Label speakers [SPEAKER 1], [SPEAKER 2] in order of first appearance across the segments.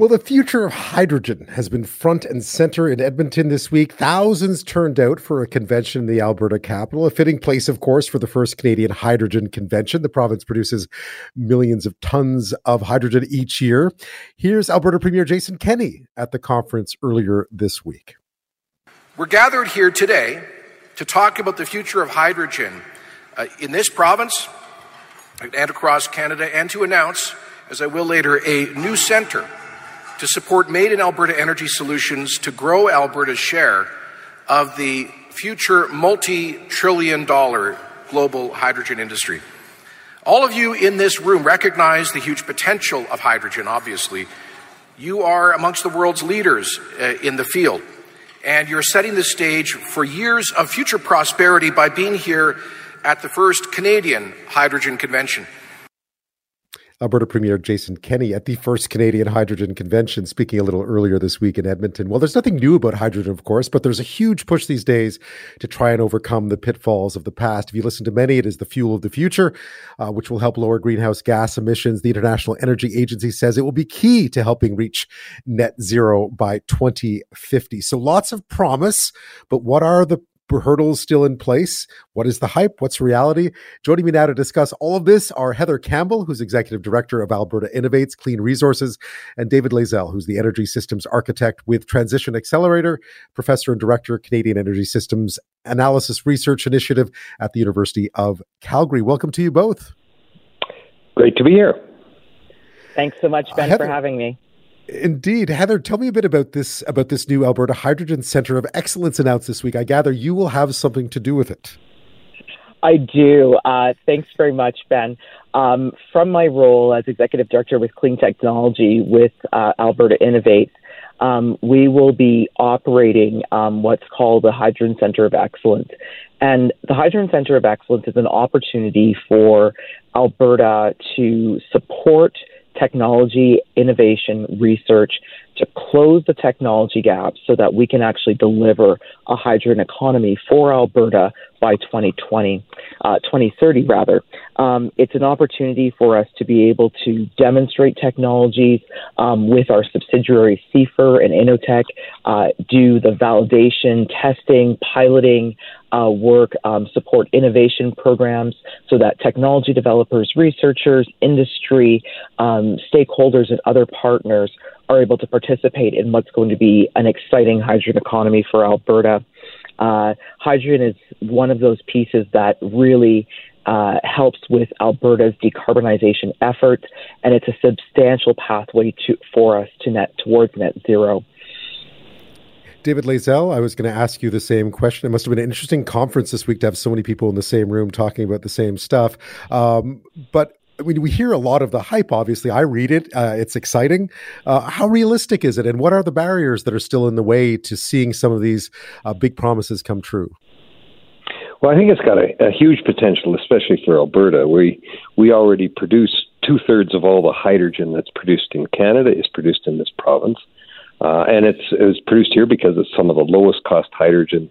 [SPEAKER 1] Well, the future of hydrogen has been front and center in Edmonton this week. Thousands turned out for a convention in the Alberta capital, a fitting place, of course, for the first Canadian hydrogen convention. The province produces millions of tons of hydrogen each year. Here's Alberta Premier Jason Kenney at the conference earlier this week.
[SPEAKER 2] We're gathered here today to talk about the future of hydrogen uh, in this province and across Canada, and to announce, as I will later, a new centre to support Made in Alberta Energy Solutions to grow Alberta's share of the future multi trillion dollar global hydrogen industry. All of you in this room recognize the huge potential of hydrogen, obviously. You are amongst the world's leaders uh, in the field, and you're setting the stage for years of future prosperity by being here at the first Canadian Hydrogen Convention.
[SPEAKER 1] Alberta Premier Jason Kenney at the first Canadian Hydrogen Convention, speaking a little earlier this week in Edmonton. Well, there's nothing new about hydrogen, of course, but there's a huge push these days to try and overcome the pitfalls of the past. If you listen to many, it is the fuel of the future, uh, which will help lower greenhouse gas emissions. The International Energy Agency says it will be key to helping reach net zero by 2050. So lots of promise, but what are the hurdles still in place? What is the hype? What's reality? Joining me now to discuss all of this are Heather Campbell, who's executive director of Alberta Innovates Clean Resources, and David Layzell, who's the energy systems architect with Transition Accelerator, professor and director, Canadian Energy Systems Analysis Research Initiative at the University of Calgary. Welcome to you both.
[SPEAKER 3] Great to be here.
[SPEAKER 4] Thanks so much, Ben, uh, Heather, for having me.
[SPEAKER 1] Indeed, Heather, tell me a bit about this about this new Alberta Hydrogen Center of Excellence announced this week. I gather you will have something to do with it.
[SPEAKER 4] I do. Uh, thanks very much, Ben. Um, from my role as executive director with Clean Technology with uh, Alberta Innovate, um, we will be operating um, what's called the Hydrogen Center of Excellence. And the Hydrogen Center of Excellence is an opportunity for Alberta to support technology, innovation, research to close the technology gap so that we can actually deliver a hydrogen economy for Alberta by 2020, uh, 2030 rather. Um, it's an opportunity for us to be able to demonstrate technologies um, with our subsidiary CFER and InnoTech, uh, do the validation, testing, piloting uh, work, um, support innovation programs so that technology developers, researchers, industry, um, stakeholders, and other partners are able to participate in what's going to be an exciting hydrogen economy for Alberta. Uh, hydrogen is one of those pieces that really uh, helps with Alberta's decarbonization efforts, and it's a substantial pathway to, for us to net towards net zero.
[SPEAKER 1] David Layzell, I was going to ask you the same question. It must have been an interesting conference this week to have so many people in the same room talking about the same stuff. Um, but I mean, we hear a lot of the hype. Obviously, I read it; uh, it's exciting. Uh, how realistic is it, and what are the barriers that are still in the way to seeing some of these uh, big promises come true?
[SPEAKER 3] Well, I think it's got a, a huge potential, especially for Alberta. We we already produce two thirds of all the hydrogen that's produced in Canada is produced in this province, uh, and it's it's produced here because it's some of the lowest cost hydrogen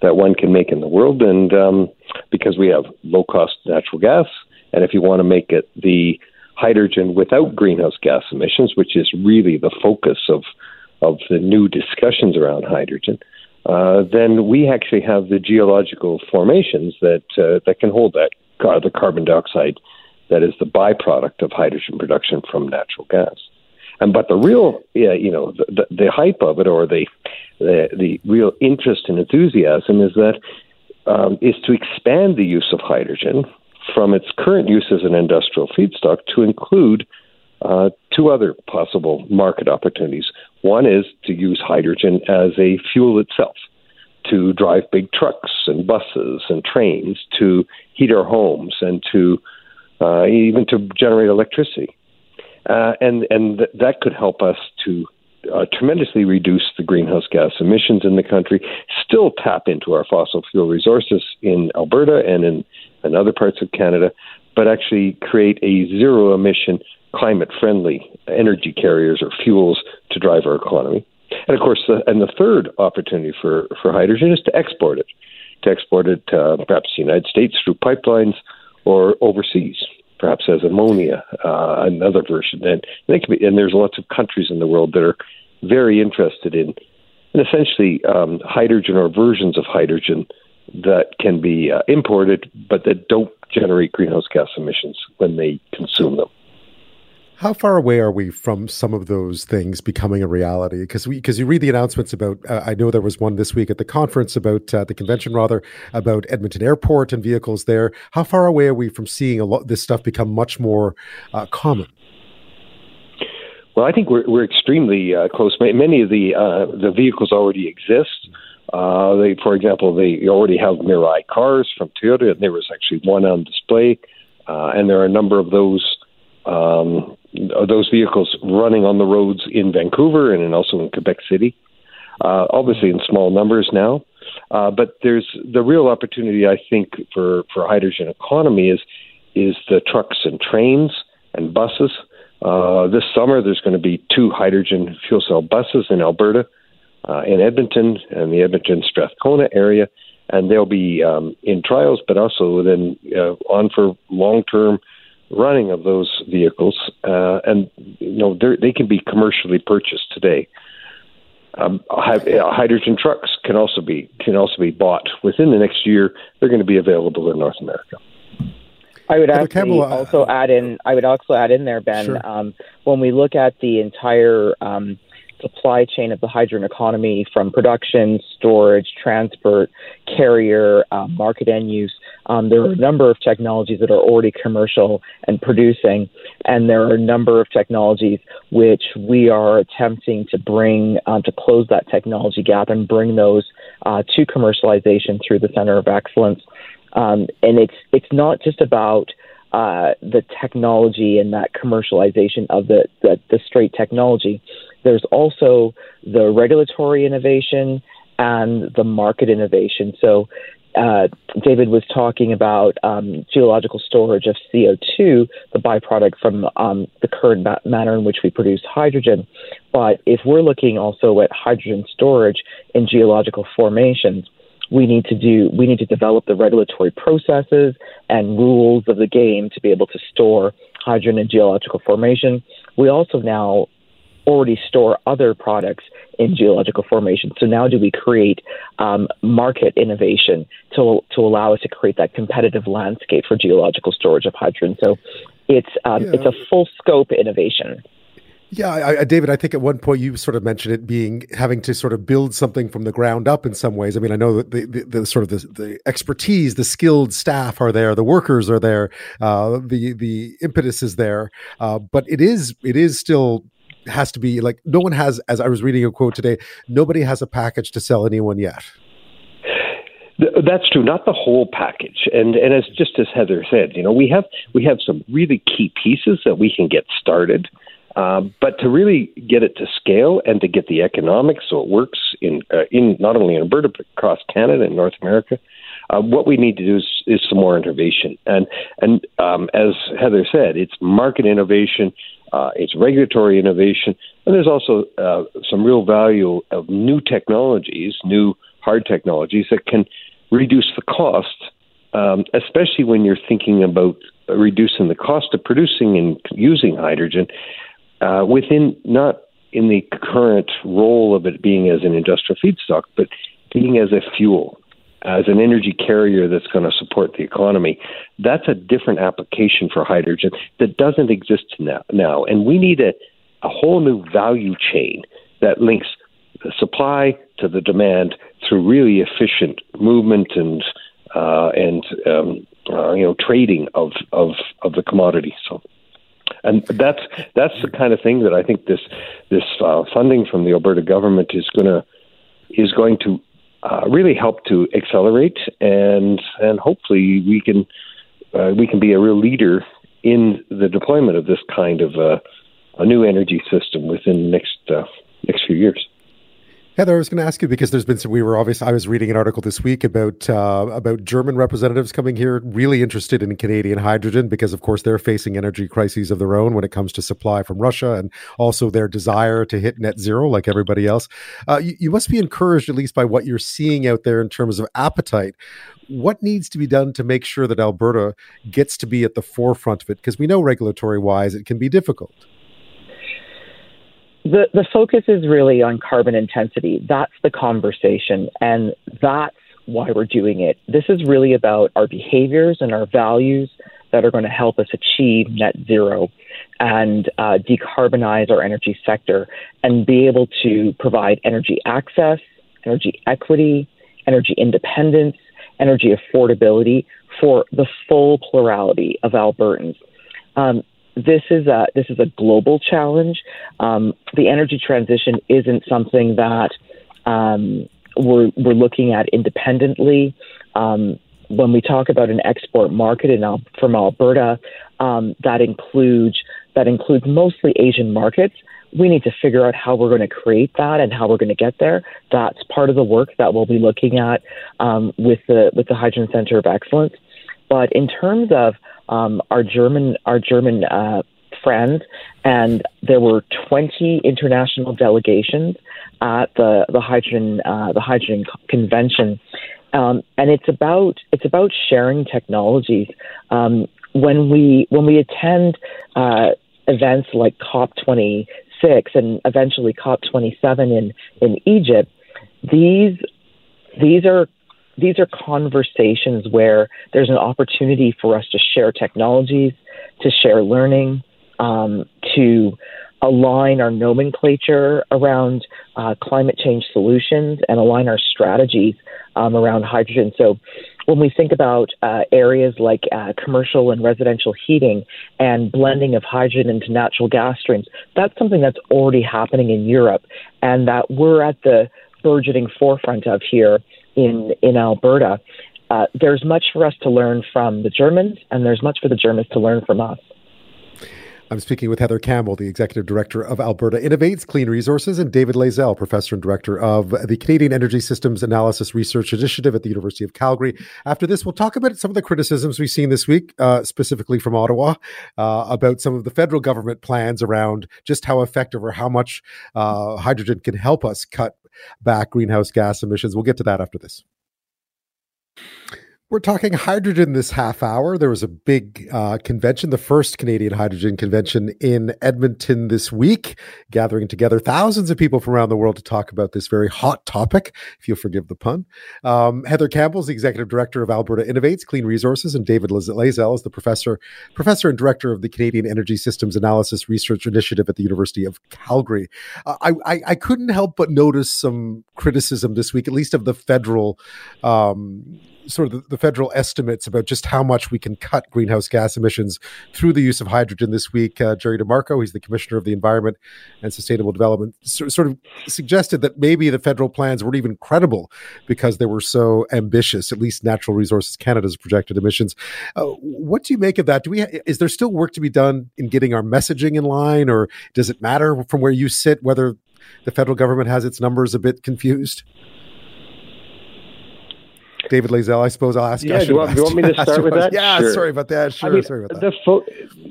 [SPEAKER 3] that one can make in the world, and um, because we have low cost natural gas and if you want to make it the hydrogen without greenhouse gas emissions, which is really the focus of of the new discussions around hydrogen, uh, then we actually have the geological formations that uh, that can hold that uh, the carbon dioxide that is the byproduct of hydrogen production from natural gas. And but the real, yeah, you know, the, the, the hype of it or the, the the real interest and enthusiasm is that um, is to expand the use of hydrogen from its current use as an industrial feedstock to include uh, two other possible market opportunities. One is to use hydrogen as a fuel itself, to drive big trucks and buses and trains, to heat our homes, and to uh, even to generate electricity. Uh, and and th- that could help us to uh, tremendously reduce the greenhouse gas emissions in the country, still tap into our fossil fuel resources in Alberta and in, in other parts of Canada, but actually create a zero emission, climate friendly energy carriers or fuels to drive our economy. And of course, the, and the third opportunity for, for hydrogen is to export it, to export it uh, perhaps the United States through pipelines or overseas. Perhaps as ammonia, uh, another version. And be, and there's lots of countries in the world that are very interested in, in essentially um, hydrogen or versions of hydrogen that can be uh, imported, but that don't generate greenhouse gas emissions when they consume them.
[SPEAKER 1] How far away are we from some of those things becoming a reality? Because we, because you read the announcements about. Uh, I know there was one this week at the conference about uh, the convention, rather about Edmonton Airport and vehicles there. How far away are we from seeing a lot this stuff become much more uh, common?
[SPEAKER 3] Well, I think we're we're extremely uh, close. Many of the uh, the vehicles already exist. Uh, they, for example, they already have Mirai cars from Toyota, and there was actually one on display, and there are a number of those um, those vehicles running on the roads in Vancouver and also in Quebec City. Uh, obviously, in small numbers now, uh, but there's the real opportunity, I think, for for hydrogen economy is is the trucks and trains and buses. Uh, this summer, there's going to be two hydrogen fuel cell buses in Alberta, uh, in Edmonton and the Edmonton Strathcona area, and they'll be um, in trials, but also then uh, on for long term running of those vehicles, uh, and you know they can be commercially purchased today. Um, hydrogen trucks can also be can also be bought within the next year. They're going to be available in North America.
[SPEAKER 4] I would actually uh, also add in. I would also add in there, Ben. Sure. Um, when we look at the entire um, supply chain of the hydrogen economy, from production, storage, transport, carrier, uh, market end use, um, there are a number of technologies that are already commercial and producing, and there are a number of technologies which we are attempting to bring um, to close that technology gap and bring those uh, to commercialization through the Center of Excellence. Um, and it's it's not just about uh, the technology and that commercialization of the, the, the straight technology. There's also the regulatory innovation and the market innovation. So uh, David was talking about um, geological storage of CO2, the byproduct from um, the current ma- manner in which we produce hydrogen. But if we're looking also at hydrogen storage in geological formations, we need to do we need to develop the regulatory processes and rules of the game to be able to store hydrogen in geological formation. We also now already store other products in geological formation. So now do we create um, market innovation to to allow us to create that competitive landscape for geological storage of hydrogen? So it's um, yeah. it's a full scope innovation.
[SPEAKER 1] Yeah, I, I, David, I think at one point you sort of mentioned it being having to sort of build something from the ground up in some ways. I mean, I know that the, the, the sort of the, the, expertise, the skilled staff are there, the workers are there, uh, the the impetus is there, uh, but it is it is still has to be like no one has as i was reading a quote today nobody has a package to sell anyone yet.
[SPEAKER 3] That's true. Not the whole package. And and as just as heather said you know we have we have some really key pieces that we can get started uh, but to really get it to scale and to get the economics so it works in uh, in not only in Alberta but across Canada and North America, uh, what we need to do is, is some more innovation. And and um, as Heather said, it's market innovation, uh, it's regulatory innovation, and there's also uh, some real value of new technologies, new hard technologies that can reduce the cost, um, especially when you're thinking about reducing the cost of producing and using hydrogen uh, within not in the current role of it being as an industrial feedstock, but being as a fuel as an energy carrier that's going to support the economy. That's a different application for hydrogen that doesn't exist now. now. And we need a, a whole new value chain that links the supply to the demand through really efficient movement and uh, and um, uh, you know trading of, of of the commodity. So, and that's that's the kind of thing that I think this this uh, funding from the Alberta government is going to is going to uh, really help to accelerate and and hopefully we can uh, we can be a real leader in the deployment of this kind of uh, a new energy system within the next uh, next few years.
[SPEAKER 1] Heather, I was going to ask you because there's been some. We were obviously. I was reading an article this week about uh, about German representatives coming here, really interested in Canadian hydrogen because, of course, they're facing energy crises of their own when it comes to supply from Russia, and also their desire to hit net zero like everybody else. Uh, you, you must be encouraged, at least, by what you're seeing out there in terms of appetite. What needs to be done to make sure that Alberta gets to be at the forefront of it? Because we know, regulatory wise, it can be difficult.
[SPEAKER 4] The the focus is really on carbon intensity. That's the conversation, and that's why we're doing it. This is really about our behaviors and our values that are going to help us achieve net zero and uh, decarbonize our energy sector and be able to provide energy access, energy equity, energy independence, energy affordability for the full plurality of Albertans. Um, this is a this is a global challenge. Um, the energy transition isn't something that um, we're we're looking at independently. Um, when we talk about an export market in, from Alberta, um, that includes that includes mostly Asian markets. We need to figure out how we're going to create that and how we're going to get there. That's part of the work that we'll be looking at um, with the with the Hydrogen Center of Excellence. But in terms of um, our German our German uh, friends, and there were 20 international delegations at the the hydrogen uh, the hydrogen convention, um, and it's about it's about sharing technologies. Um, when we when we attend uh, events like COP 26 and eventually COP 27 in in Egypt, these these are these are conversations where there's an opportunity for us to share technologies, to share learning, um, to align our nomenclature around uh, climate change solutions and align our strategies um, around hydrogen. So, when we think about uh, areas like uh, commercial and residential heating and blending of hydrogen into natural gas streams, that's something that's already happening in Europe and that we're at the burgeoning forefront of here in in Alberta. Uh, there's much for us to learn from the Germans, and there's much for the Germans to learn from us.
[SPEAKER 1] I'm speaking with Heather Campbell, the Executive Director of Alberta Innovates Clean Resources, and David Layzell, Professor and Director of the Canadian Energy Systems Analysis Research Initiative at the University of Calgary. After this, we'll talk about some of the criticisms we've seen this week, uh, specifically from Ottawa, uh, about some of the federal government plans around just how effective or how much uh, hydrogen can help us cut back greenhouse gas emissions. We'll get to that after this. We're talking hydrogen this half hour. There was a big uh, convention, the first Canadian hydrogen convention in Edmonton this week, gathering together thousands of people from around the world to talk about this very hot topic, if you'll forgive the pun. Um, Heather Campbell is the executive director of Alberta Innovates Clean Resources, and David Layzell is the professor, professor and director of the Canadian Energy Systems Analysis Research Initiative at the University of Calgary. Uh, I, I, I, couldn't help but notice some criticism this week, at least of the federal. Um, sort of the, federal estimates about just how much we can cut greenhouse gas emissions through the use of hydrogen this week. Uh, Jerry DeMarco, he's the Commissioner of the Environment and Sustainable Development, so, sort of suggested that maybe the federal plans weren't even credible because they were so ambitious, at least Natural Resources Canada's projected emissions. Uh, what do you make of that? Do we ha- is there still work to be done in getting our messaging in line, or does it matter from where you sit whether the federal government has its numbers a bit confused? David Layzell, I suppose I'll ask.
[SPEAKER 3] Yeah, do you, want, do you want me to start with that?
[SPEAKER 1] Yeah, sure. sorry about that. Sure, I mean, sorry about
[SPEAKER 3] that. The, fo-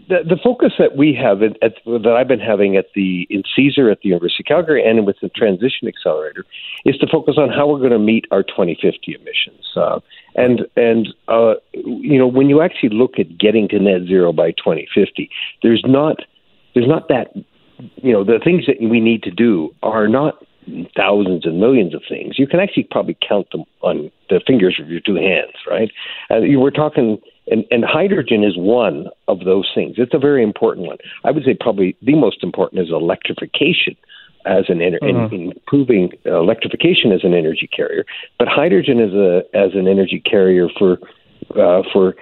[SPEAKER 3] the, the, focus that we have at, at, that I've been having at the in CESAR at the University of Calgary and with the Transition Accelerator is to focus on how we're going to meet our 2050 emissions. Uh, and and uh, you know when you actually look at getting to net zero by 2050, there's not there's not that you know the things that we need to do are not thousands and millions of things. You can actually probably count them on the fingers of your two hands, right? Uh, you were talking, and, and hydrogen is one of those things. It's a very important one. I would say probably the most important is electrification as an ener- mm-hmm. improving electrification as an energy carrier, but hydrogen as a as an energy carrier for uh, for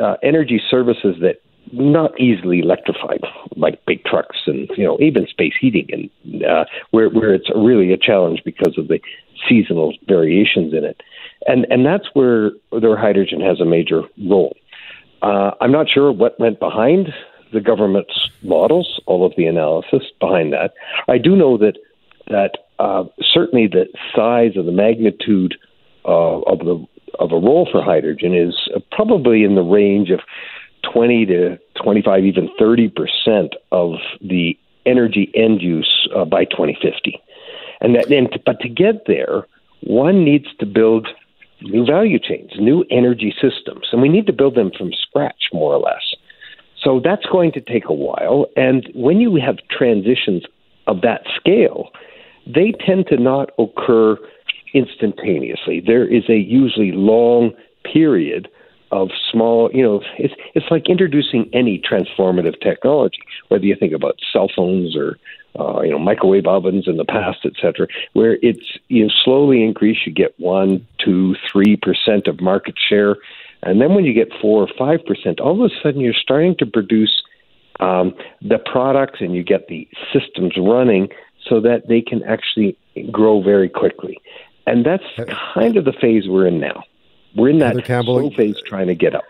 [SPEAKER 3] uh, energy services that not easily electrified, like big trucks and you know even space heating, and uh, where where it's really a challenge because of the seasonal variations in it, and and that's where their hydrogen has a major role. Uh, I'm not sure what went behind the government's models, all of the analysis behind that. I do know that that uh, certainly the size of the magnitude uh, of the of a role for hydrogen is probably in the range of 20 to 25, even 30 percent of the energy end use uh, by 2050. And that, and but to get there, one needs to build new value chains, new energy systems, and we need to build them from scratch, more or less. So that's going to take a while. And when you have transitions of that scale, they tend to not occur instantaneously. There is a usually long period of small, you know, it's it's like introducing any transformative technology, whether you think about cell phones or uh, you know microwave ovens in the past, et cetera, where it's you know, slowly increase. You get one, two, three percent of market share, and then when you get four or five percent, all of a sudden you're starting to produce um, the products and you get the systems running so that they can actually grow very quickly. And that's kind of the phase we're in now. We're in that Campbell, slow phase trying to get up.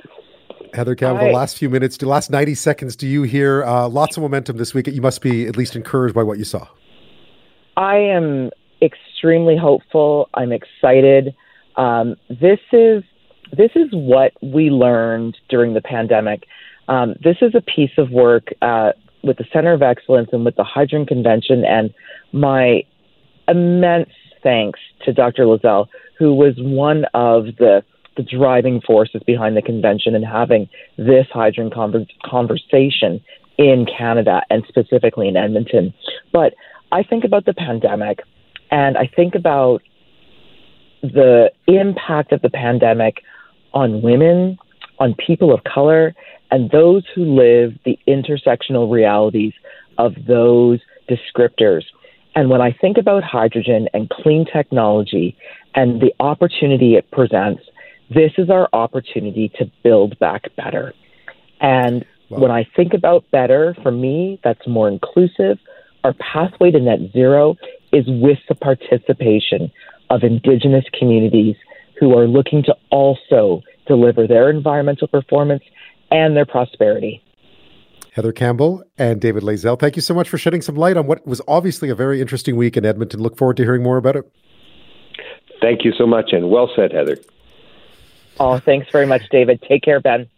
[SPEAKER 1] Heather Campbell, the last few minutes, the last 90 seconds, do you hear uh, lots of momentum this week? You must be at least encouraged by what you saw.
[SPEAKER 4] I am extremely hopeful. I'm excited. Um, this is this is what we learned during the pandemic. Um, this is a piece of work uh, with the Center of Excellence and with the Hydrogen Convention, and my immense thanks to Dr. Layzell, who was one of the the driving forces behind the convention and having this hydrogen conver- conversation in Canada and specifically in Edmonton. But I think about the pandemic and I think about the impact of the pandemic on women, on people of color, and those who live the intersectional realities of those descriptors. And when I think about hydrogen and clean technology and the opportunity it presents, this is our opportunity to build back better. And wow. when I think about better, for me, that's more inclusive. Our pathway to net zero is with the participation of Indigenous communities who are looking to also deliver their environmental performance and their prosperity.
[SPEAKER 1] Heather Campbell and David Layzell, thank you so much for shedding some light on what was obviously a very interesting week in Edmonton. Look forward to hearing more about it.
[SPEAKER 3] Thank you so much, and well said, Heather.
[SPEAKER 4] Oh, thanks very much, David. Take care, Ben.